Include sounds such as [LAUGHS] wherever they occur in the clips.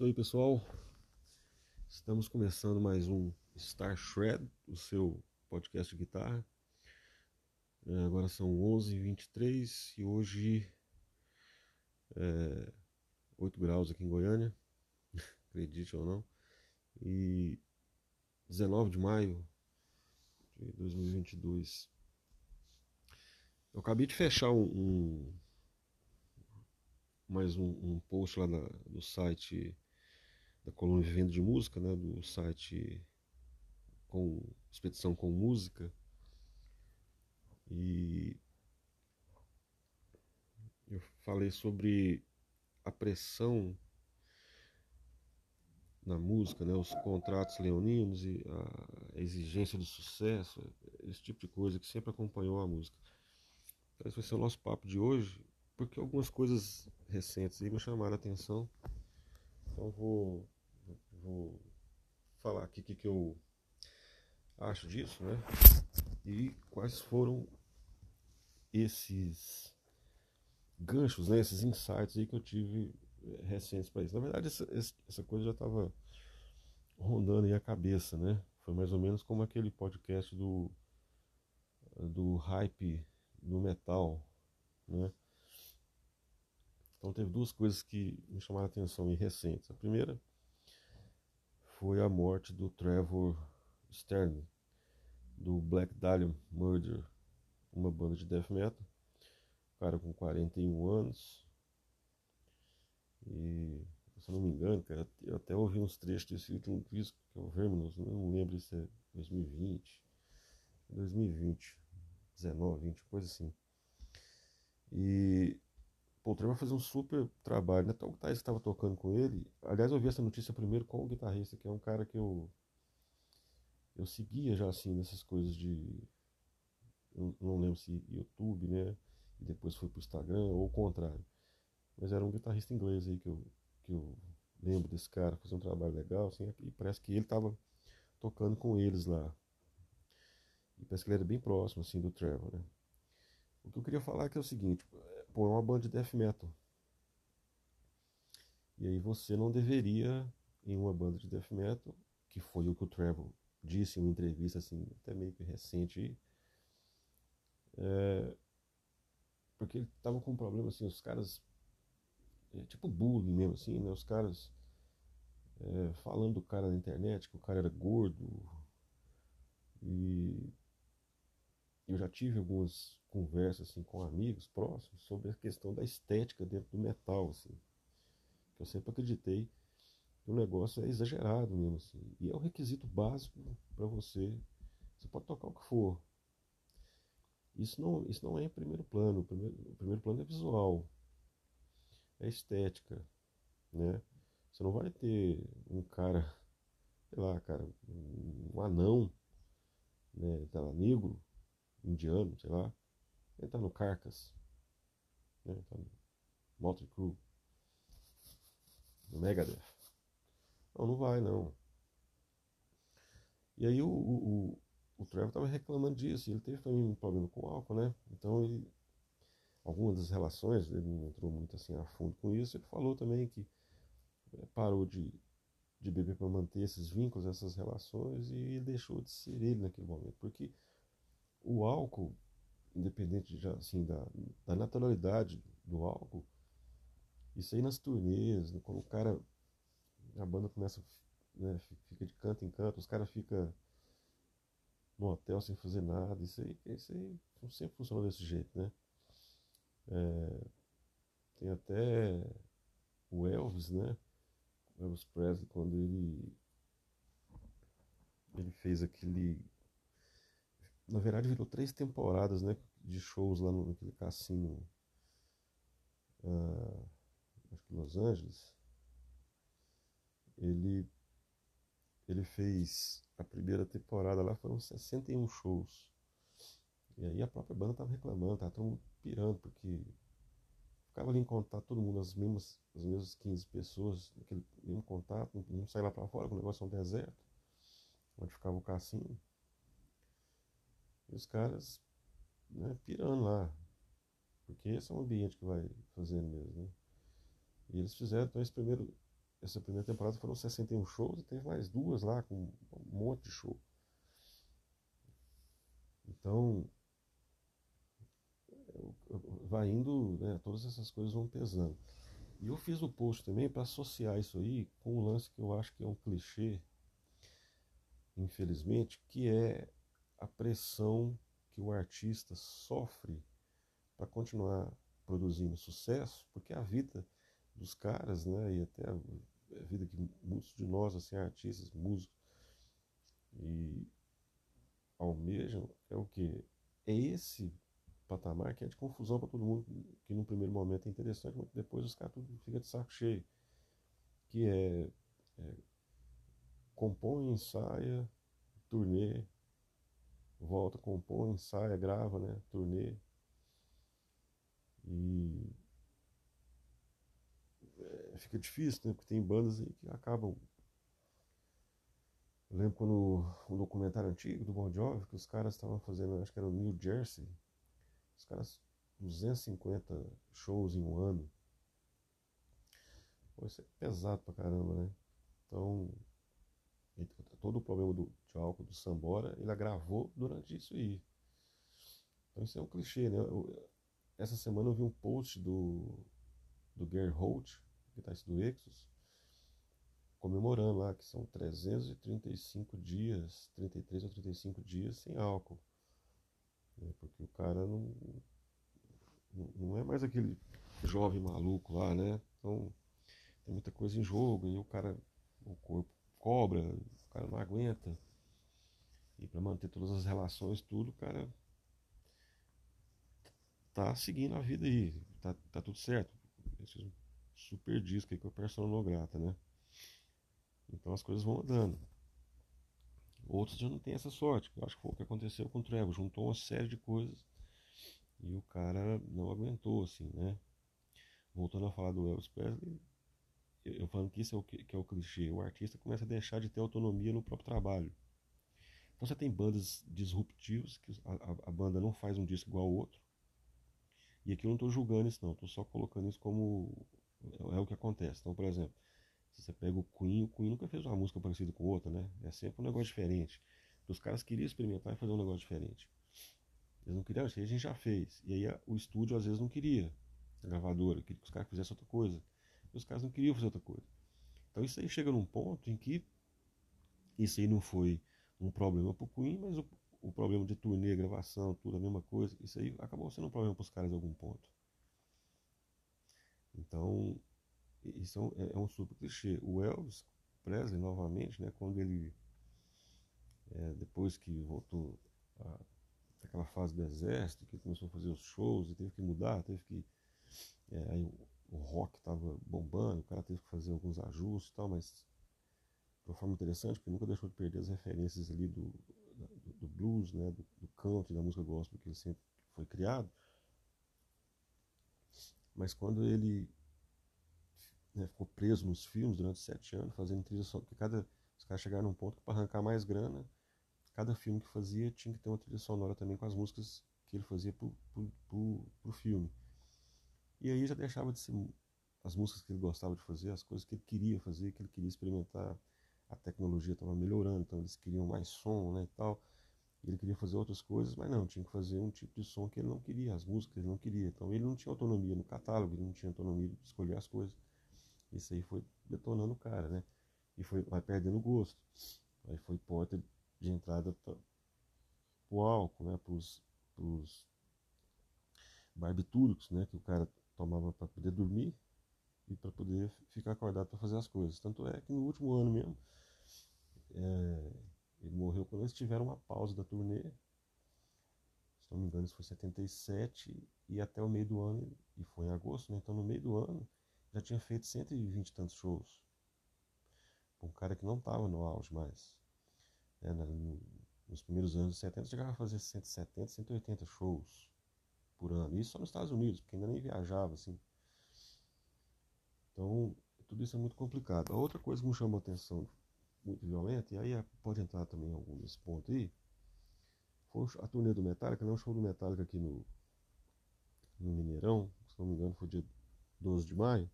isso aí, pessoal. Estamos começando mais um Star Shred, o seu podcast de guitarra. É, agora são 11h23 e hoje é 8 graus aqui em Goiânia, [LAUGHS] acredite ou não. E 19 de maio de 2022. Eu acabei de fechar um, um mais um, um post lá na, do site da coluna Vivendo de Música, né, do site com expedição com música. E eu falei sobre a pressão na música, né, os contratos leoninos e a exigência do sucesso, esse tipo de coisa que sempre acompanhou a música. Então esse vai ser o nosso papo de hoje porque algumas coisas recentes aí me chamaram a atenção. Então vou, vou falar aqui o que, que eu acho disso, né? E quais foram esses ganchos, né? Esses insights aí que eu tive eh, recentes para isso. Na verdade, essa, essa coisa já estava rondando aí a cabeça, né? Foi mais ou menos como aquele podcast do do hype no metal, né? Então teve duas coisas que me chamaram a atenção e recentes. A primeira foi a morte do Trevor Stern, do Black Dahlia Murder, uma banda de death metal. cara com 41 anos. E, se não me engano, cara, eu até ouvi uns trechos desse último disco, que é o Verminous, não lembro se é 2020, 2020, 19, 20, coisa assim. E Pô, o Trevor um super trabalho, né? O guitarrista estava tocando com ele. Aliás, eu vi essa notícia primeiro com o guitarrista, que é um cara que eu eu seguia já assim nessas coisas de eu não lembro se YouTube, né? E depois foi pro Instagram ou o contrário. Mas era um guitarrista inglês aí que eu que eu lembro desse cara, fazendo um trabalho legal, assim, e parece que ele estava tocando com eles lá. E parece que ele era bem próximo assim do Trevor, né? O que eu queria falar é que é o seguinte, pô, é uma banda de death metal. E aí você não deveria, em uma banda de death metal, que foi o que o Trevor disse em uma entrevista assim, até meio que recente, é, porque ele tava com um problema assim, os caras, é, tipo bullying mesmo assim, né? Os caras é, falando do cara na internet, que o cara era gordo, e eu já tive algumas conversas assim, com amigos próximos sobre a questão da estética dentro do metal. Assim. Eu sempre acreditei que o negócio é exagerado mesmo. Assim. E é o requisito básico para você. Você pode tocar o que for. Isso não, isso não é em primeiro plano. O primeiro, o primeiro plano é visual. É estética. Né? Você não vai ter um cara, sei lá, cara, um anão, né, tá lá, negro, indiano, sei lá, ele tá no Carcass, né? tá no Motley Crue, no Megadeth. Não, não vai não. E aí o, o, o, Trevor tava reclamando disso, ele teve também um problema com o álcool, né? Então ele, algumas das relações, ele não entrou muito assim a fundo com isso, ele falou também que é, parou de, de beber para manter esses vínculos, essas relações, e deixou de ser ele naquele momento, porque o álcool, independente de, assim, da, da naturalidade do álcool, isso aí nas turnês, né, quando o cara, a banda começa, né, fica de canto em canto, os caras ficam no hotel sem fazer nada, isso aí, isso aí sempre funciona desse jeito, né? É, tem até o Elvis, né? O Elvis Presley, quando ele ele fez aquele na verdade virou três temporadas né, de shows lá no, naquele cassino uh, acho que Los Angeles. Ele ele fez a primeira temporada lá foram 61 shows. E aí a própria banda tava reclamando tava todo mundo pirando porque ficava ali em contato todo mundo as mesmas as mesmas 15 pessoas naquele mesmo contato não sair lá para fora o negócio é um deserto onde ficava o cassino e os caras né, pirando lá. Porque esse é um ambiente que vai fazendo mesmo. Né? E eles fizeram então esse primeiro, essa primeira temporada foram 61 shows e teve mais duas lá com um monte de show. Então, vai indo, né, todas essas coisas vão pesando. E eu fiz o post também para associar isso aí com um lance que eu acho que é um clichê, infelizmente, que é a pressão que o artista sofre para continuar produzindo sucesso, porque a vida dos caras, né, e até a vida que muitos de nós, assim, artistas, músicos, e almejam é o que? É esse patamar que é de confusão para todo mundo, que no primeiro momento é interessante, mas depois os caras tudo fica de saco cheio. Que é, é compõe, ensaia, turnê, volta, compõe, ensaia, grava, né? Turnê. E é, fica difícil, né? Porque tem bandas aí que acabam. Eu lembro quando um documentário antigo do Bon Jovi, que os caras estavam fazendo, acho que era no New Jersey, os caras 250 shows em um ano. Pô, isso é pesado pra caramba, né? Então, todo o problema do, álcool do Sambora, ele agravou durante isso aí. Então isso é um clichê, né? Eu, essa semana eu vi um post do, do Holt, que está do Exos, comemorando lá que são 335 dias, 33 ou 35 dias sem álcool. Né? Porque o cara não, não é mais aquele jovem maluco lá, né? Então tem muita coisa em jogo e o cara, o corpo cobra, o cara não aguenta. E para manter todas as relações, tudo, o cara tá seguindo a vida aí, tá, tá tudo certo. Esse é super disco aí com a persona não grata, né? Então as coisas vão andando. Outros já não tem essa sorte. Eu acho que foi o que aconteceu com o Trevor. Juntou uma série de coisas e o cara não aguentou, assim, né? Voltando a falar do Elvis Presley, eu falando que isso é o que, é o clichê. O artista começa a deixar de ter autonomia no próprio trabalho. Então você tem bandas disruptivas, que a, a, banda não faz um disco igual ao outro. E aqui eu não estou julgando isso não, estou só colocando isso como é, é, o que acontece. Então, por exemplo, se você pega o Queen, o Queen nunca fez uma música parecida com outra, né? É sempre um negócio diferente. Os caras queriam experimentar e fazer um negócio diferente. Eles não queriam, a gente já fez. E aí o estúdio às vezes não queria, a gravadora, queria que os caras fizessem outra coisa. E os caras não queriam fazer outra coisa. Então isso aí chega num ponto em que isso aí não foi um problema pro Queen, mas o, o problema de turnê, gravação, tudo a mesma coisa, isso aí acabou sendo um problema para os caras em algum ponto. Então, isso é, é um super clichê. O Elvis Presley, novamente, né, quando ele, é, depois que voltou a, fase do exército, que começou a fazer os shows e teve que mudar, teve que. É, aí o, o rock estava bombando, o cara teve que fazer alguns ajustes e tal, mas de uma forma interessante, porque nunca deixou de perder as referências ali do, do, do blues, né, do, do country, da música gospel que ele sempre foi criado. Mas quando ele né, ficou preso nos filmes durante sete anos, fazendo trilha sonora, porque cada, os caras chegaram num ponto que para arrancar mais grana, cada filme que fazia tinha que ter uma trilha sonora também com as músicas que ele fazia pro, pro, pro filme. E aí já deixava de ser as músicas que ele gostava de fazer, as coisas que ele queria fazer, que ele queria experimentar. A tecnologia estava melhorando, então eles queriam mais som né, e tal. Ele queria fazer outras coisas, mas não, tinha que fazer um tipo de som que ele não queria, as músicas que ele não queria. Então ele não tinha autonomia no catálogo, ele não tinha autonomia de escolher as coisas. Isso aí foi detonando o cara, né? E foi, vai perdendo gosto. Aí foi porta de entrada para o álcool, né? Para os barbitúricos, né? Que o cara tomava para poder dormir e para poder ficar acordado para fazer as coisas. Tanto é que no último ano mesmo, é, ele morreu quando eles tiveram uma pausa da turnê. Se não me engano, isso foi 77 e até o meio do ano, e foi em agosto, né? Então no meio do ano já tinha feito 120 e tantos shows. Um cara que não estava no auge mais. É, nos primeiros anos de 70 chegava a fazer 170, 180 shows por ano. Isso só nos Estados Unidos, porque ainda nem viajava assim. Então, tudo isso é muito complicado. A outra coisa que me chamou atenção, muito violenta, e aí pode entrar também algum desse ponto aí, foi a turnê do Metallica, não o show do Metallica aqui no, no Mineirão, se não me engano foi dia 12 de maio.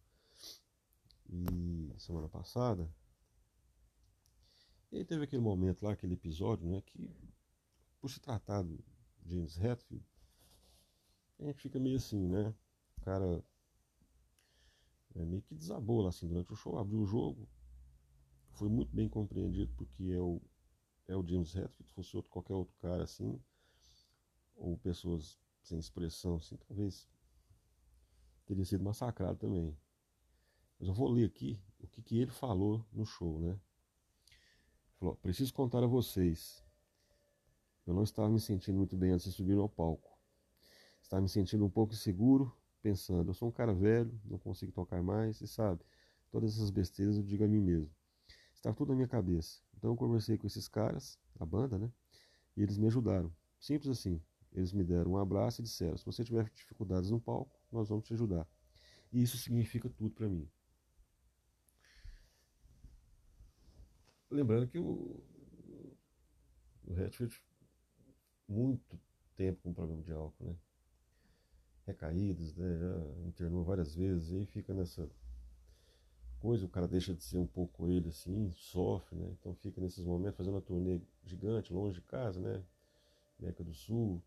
E semana passada. E aí teve aquele momento lá, aquele episódio, né? Que por se tratar do James Hetfield, a gente fica meio assim, né? O cara é, meio que desabou lá assim durante o show, abriu o jogo, foi muito bem compreendido porque é o, é o James Hetfield, fosse outro, qualquer outro cara assim, ou pessoas sem expressão assim, talvez teria sido massacrado também. Mas eu vou ler aqui o que, que ele falou no show, né? Falou, preciso contar a vocês. Eu não estava me sentindo muito bem antes de subir ao palco. Estava me sentindo um pouco inseguro, pensando, eu sou um cara velho, não consigo tocar mais, e sabe, todas essas besteiras eu digo a mim mesmo. Estava tudo na minha cabeça. Então eu conversei com esses caras, a banda, né? E eles me ajudaram. Simples assim. Eles me deram um abraço e disseram: se você tiver dificuldades no palco, nós vamos te ajudar. E isso significa tudo para mim. Lembrando que o, o Hatfield, muito tempo com problema de álcool, né? Recaídas, né? Já internou várias vezes, e aí fica nessa coisa, o cara deixa de ser um pouco ele assim, sofre, né? Então fica nesses momentos fazendo uma turnê gigante, longe de casa, né? América do Sul.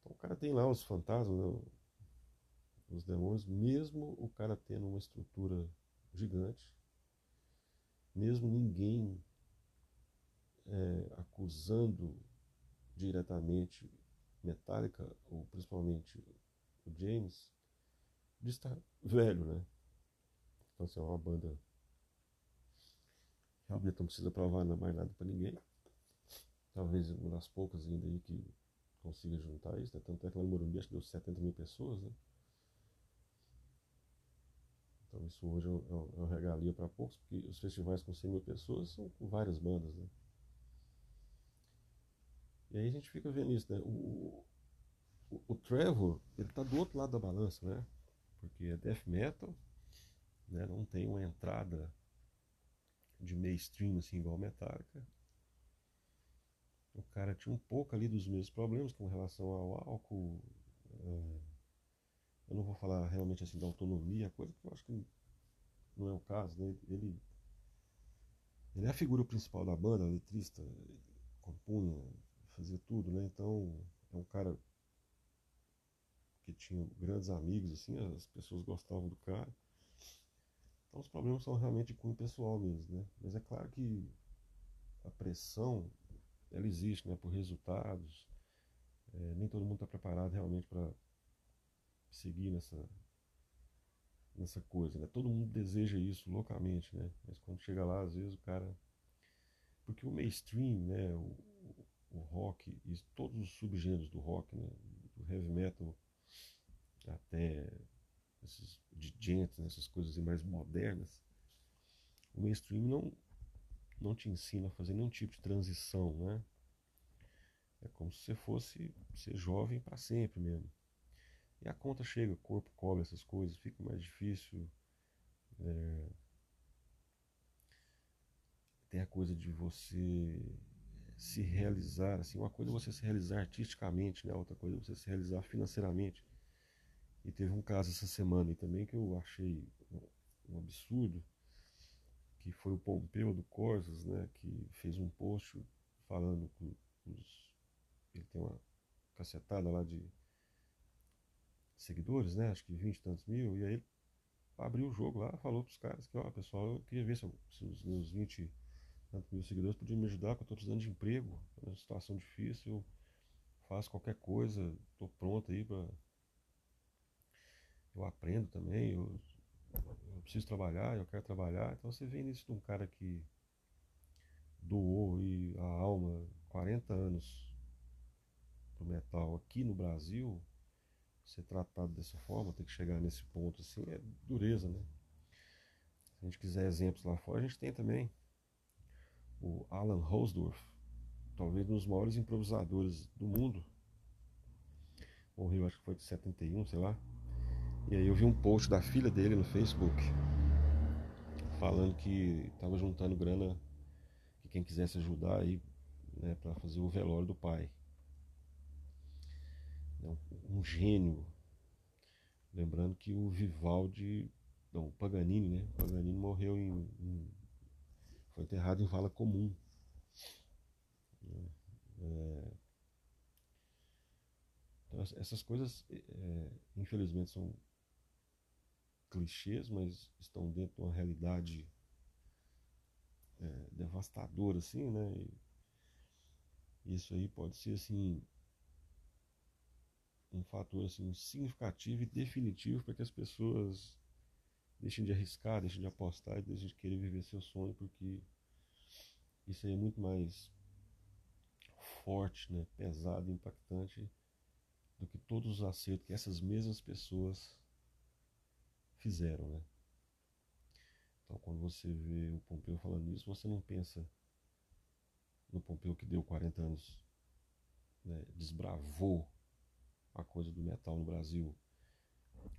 Então o cara tem lá os fantasmas, né? os demônios, mesmo o cara tendo uma estrutura gigante, mesmo ninguém é, acusando diretamente Metallica, ou principalmente o James, de estar velho, né? Então, assim, é uma banda realmente não precisa provar mais nada para ninguém. Talvez uma das poucas ainda aí que consiga juntar isso, né? Tanto é que lá no Morumbi acho que deu 70 mil pessoas, né? Então isso hoje é, é, é uma regalia para poucos, porque os festivais com 100 mil pessoas são com várias bandas, né? E aí a gente fica vendo isso, né? O, o, o Trevor, ele tá do outro lado da balança, né? Porque é death metal, né? não tem uma entrada de mainstream assim igual Metallica. O cara tinha um pouco ali dos mesmos problemas com relação ao álcool. É, eu não vou falar realmente assim da autonomia, coisa que eu acho que não é o caso. Né? Ele, ele é a figura principal da banda, letrista, compunha, fazia tudo, né? Então é um cara que tinha grandes amigos, assim, as pessoas gostavam do cara. Então os problemas são realmente de cunho pessoal mesmo, né? Mas é claro que a pressão, ela existe, né? Por resultados. É, nem todo mundo está preparado realmente para seguir nessa nessa coisa, né? Todo mundo deseja isso loucamente, né? Mas quando chega lá, às vezes o cara porque o mainstream, né, o, o rock e todos os subgêneros do rock, né, do heavy metal até esses DJs, né, essas coisas mais modernas, o mainstream não, não te ensina a fazer nenhum tipo de transição, né? É como se você fosse ser jovem para sempre mesmo. E a conta chega, o corpo cobre essas coisas, fica mais difícil. É... Tem a coisa de você se realizar, assim, uma coisa é você se realizar artisticamente, né? outra coisa é você se realizar financeiramente. E teve um caso essa semana aí também que eu achei um absurdo, que foi o Pompeu do Corsas, né, que fez um post falando com os. Ele tem uma cacetada lá de seguidores, né? Acho que 20 e tantos mil, e aí ele abriu o jogo lá, falou pros caras que, ó, pessoal, eu queria ver se, se os meus 20 tantos mil seguidores podiam me ajudar, porque eu tô precisando de emprego, é uma situação difícil, eu faço qualquer coisa, tô pronto aí para eu aprendo também, eu, eu, preciso trabalhar, eu quero trabalhar. Então você vê nisso de um cara que doou e a alma 40 anos pro metal aqui no Brasil, ser tratado dessa forma, ter que chegar nesse ponto assim, é dureza, né? Se a gente quiser exemplos lá fora, a gente tem também o Alan Rosdorff, talvez um dos maiores improvisadores do mundo. Morreu, acho que foi de 71, sei lá. E aí eu vi um post da filha dele no Facebook falando que estava juntando grana que quem quisesse ajudar aí né, para fazer o velório do pai. Um, um gênio. Lembrando que o Vivaldi Não, Paganini, né? Paganini morreu em, em foi enterrado em vala comum. É, então, essas coisas, é, infelizmente, são clichês, mas estão dentro de uma realidade é, devastadora, assim, né? E isso aí pode ser, assim, um fator, assim, significativo e definitivo para que as pessoas deixem de arriscar, deixem de apostar e deixem de querer viver seu sonho, porque isso aí é muito mais forte, né? pesado, impactante do que todos os acertos que essas mesmas pessoas fizeram, né? Então, quando você vê o Pompeu falando isso, você não pensa no Pompeu que deu 40 anos, né, desbravou a coisa do metal no Brasil.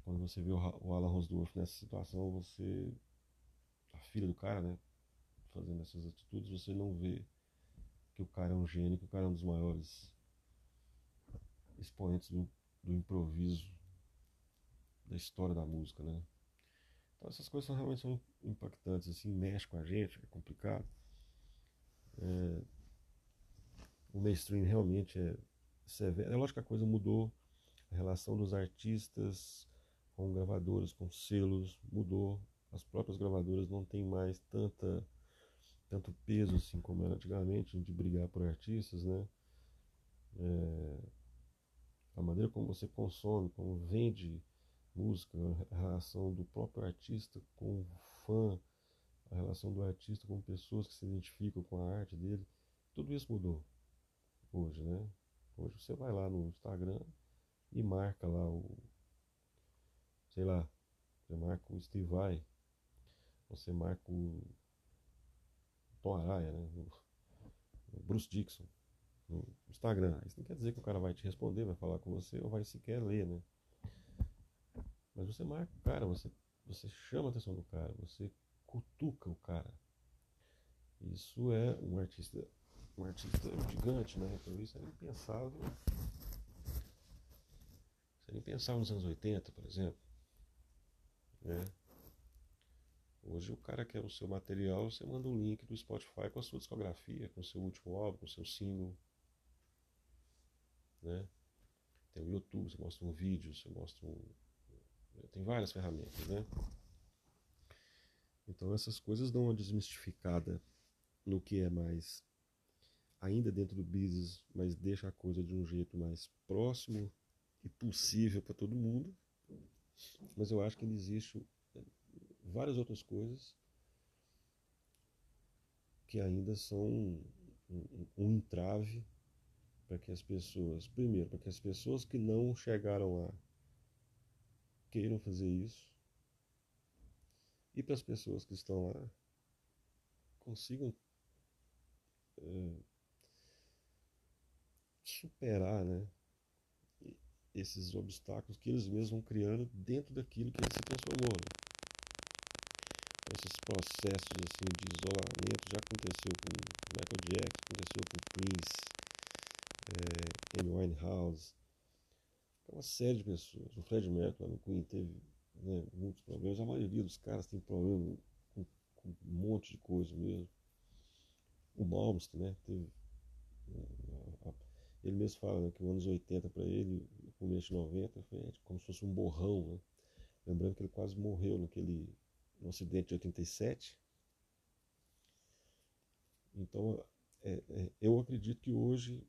Quando você vê o Alan Rosdorff nessa situação, você, a filha do cara, né, fazendo essas atitudes, você não vê que o cara é um gênio, que o cara é um dos maiores expoentes do, do improviso da história da música, né? Então essas coisas realmente são impactantes, assim, mexe com a gente, é complicado. É, o mainstream realmente é severo. É lógico que a coisa mudou, a relação dos artistas com gravadoras, com selos, mudou. As próprias gravadoras não têm mais tanta tanto peso assim como era antigamente de brigar por artistas, né? É, a maneira como você consome, como vende música, a relação do próprio artista com o fã, a relação do artista com pessoas que se identificam com a arte dele, tudo isso mudou hoje, né? Hoje você vai lá no Instagram e marca lá o, sei lá, você marca o Steve Vai, você marca o Tom Araya, né? O Bruce Dixon no Instagram. Isso não quer dizer que o cara vai te responder, vai falar com você ou vai sequer ler, né? Mas você marca o cara, você, você chama a atenção do cara, você cutuca o cara. Isso é um artista, um artista gigante, né? Então isso era impensável. Seria impensável nos anos 80, por exemplo. Né? Hoje o cara quer o seu material, você manda um link do Spotify com a sua discografia, com o seu último álbum, com o seu single. Né? Tem o YouTube, você mostra um vídeo, você mostra um. Tem várias ferramentas, né? Então essas coisas dão uma desmistificada no que é mais ainda dentro do business, mas deixa a coisa de um jeito mais próximo e possível para todo mundo. Mas eu acho que ainda existe várias outras coisas que ainda são um, um, um entrave para que as pessoas, primeiro, para que as pessoas que não chegaram lá queiram fazer isso, e para as pessoas que estão lá consigam é, superar né, esses obstáculos que eles mesmos vão criando dentro daquilo que ele se transformou. Né? Esses processos assim, de isolamento já aconteceu com Michael Jackson, aconteceu com Prince, é, Amy Winehouse, uma série de pessoas. O Fred Mercury no Queen teve né, muitos problemas. A maioria dos caras tem problema com, com, um monte de coisa mesmo. O Malmsteen, né, teve. Né, ele mesmo fala né, que os anos 80 para ele, o começo de 90, foi é, como se fosse um borrão. Né? Lembrando que ele quase morreu naquele no acidente de 87. Então, é, é, eu acredito que hoje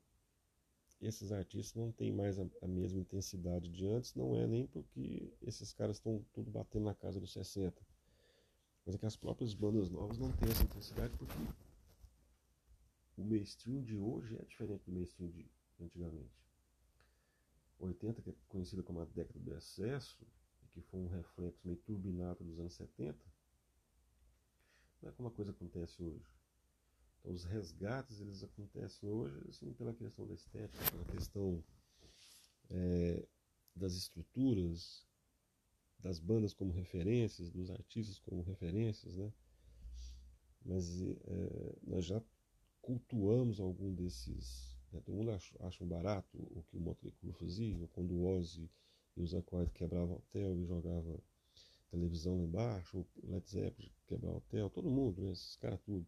esses artistas não têm mais a, a, mesma intensidade de antes, não é nem porque esses caras estão tudo batendo na casa dos 60. Mas é que as próprias bandas novas não têm essa intensidade porque o mainstream de hoje é diferente do mainstream de antigamente. 80, que é conhecida como a década do excesso, e que foi um reflexo meio turbinado dos anos 70, não é como a coisa acontece hoje. Então, os resgates eles acontecem hoje assim, pela questão da estética, pela questão é, das estruturas, das bandas como referências, dos artistas como referências, né? Mas é, nós já cultuamos algum desses. Né? Todo mundo acha, acha um barato o que o Motley fazia, quando o Ozzy e os Aquad quebravam hotel e jogava televisão lá embaixo, o Led Zeppelin quebrar o hotel, todo mundo, né? esses caras tudo.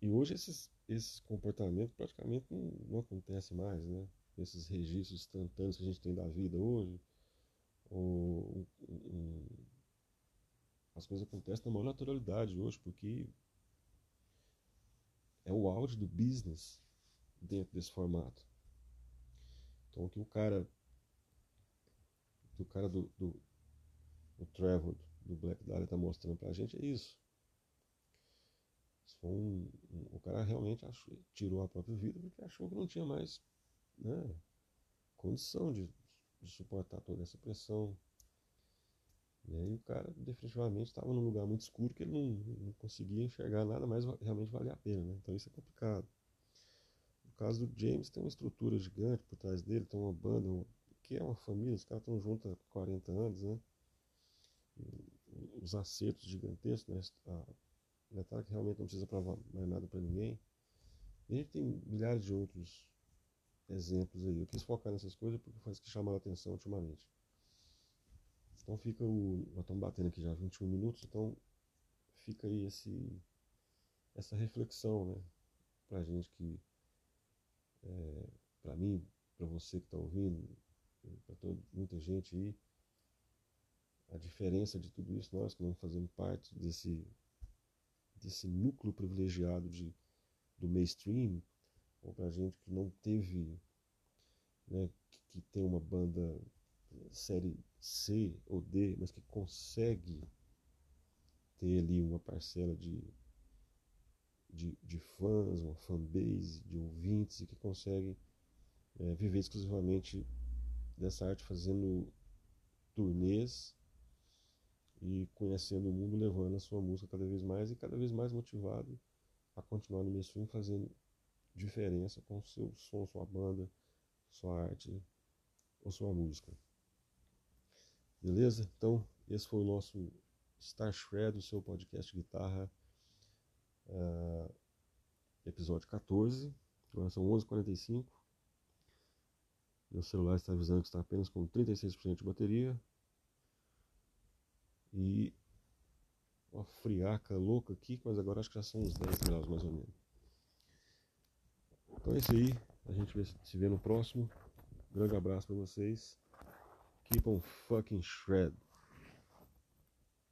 E hoje esses, esses comportamentos praticamente não, não acontecem mais, né? Esses registros instantâneos que a gente tem da vida hoje, ou, um, um, as coisas acontecem na maior naturalidade hoje, porque é o auge do business dentro desse formato. Então o que o cara que o cara do, do, do Trevor, do Black Dahlia está mostrando para a gente é isso. Um, um, o cara realmente achou, tirou a própria vida porque achou que não tinha mais né, condição de, de suportar toda essa pressão. E aí o cara definitivamente estava num lugar muito escuro que ele não, não conseguia enxergar nada mais realmente valia a pena. Né? Então isso é complicado. No caso do James tem uma estrutura gigante por trás dele, tem uma banda, uma, que é uma família, os caras estão juntos há 40 anos, né? Os acertos gigantescos, né? A Metallica realmente não precisa provar mais nada para ninguém. E a gente tem milhares de outros exemplos aí. Eu quis focar nessas coisas porque isso que chamaram a atenção ultimamente. Então fica o. Nós estamos batendo aqui já 21 minutos, então fica aí esse, essa reflexão, né? Pra gente que. É, pra mim, pra você que está ouvindo, para muita gente aí, a diferença de tudo isso, nós que não fazemos parte desse, desse núcleo privilegiado de, do mainstream, ou para gente que não teve, né, que, que tem uma banda série C ou D, mas que consegue ter ali uma parcela de, de, de fãs, uma fanbase, de ouvintes, e que consegue é, viver exclusivamente dessa arte fazendo turnês e conhecendo o mundo, levando a sua música cada vez mais e cada vez mais motivado a continuar no mainstream fazendo diferença com o seu som, sua banda, sua arte ou sua música. Beleza? Então, esse foi o nosso Star Shred, o seu podcast guitarra, uh, episódio 14. Agora são 11h45. Meu celular está avisando que está apenas com 36% de bateria. E uma friaca louca aqui, mas agora acho que já são uns 10 graus mais ou menos. Então é isso aí. A gente se vê no próximo. Grande abraço para vocês. people fucking shred.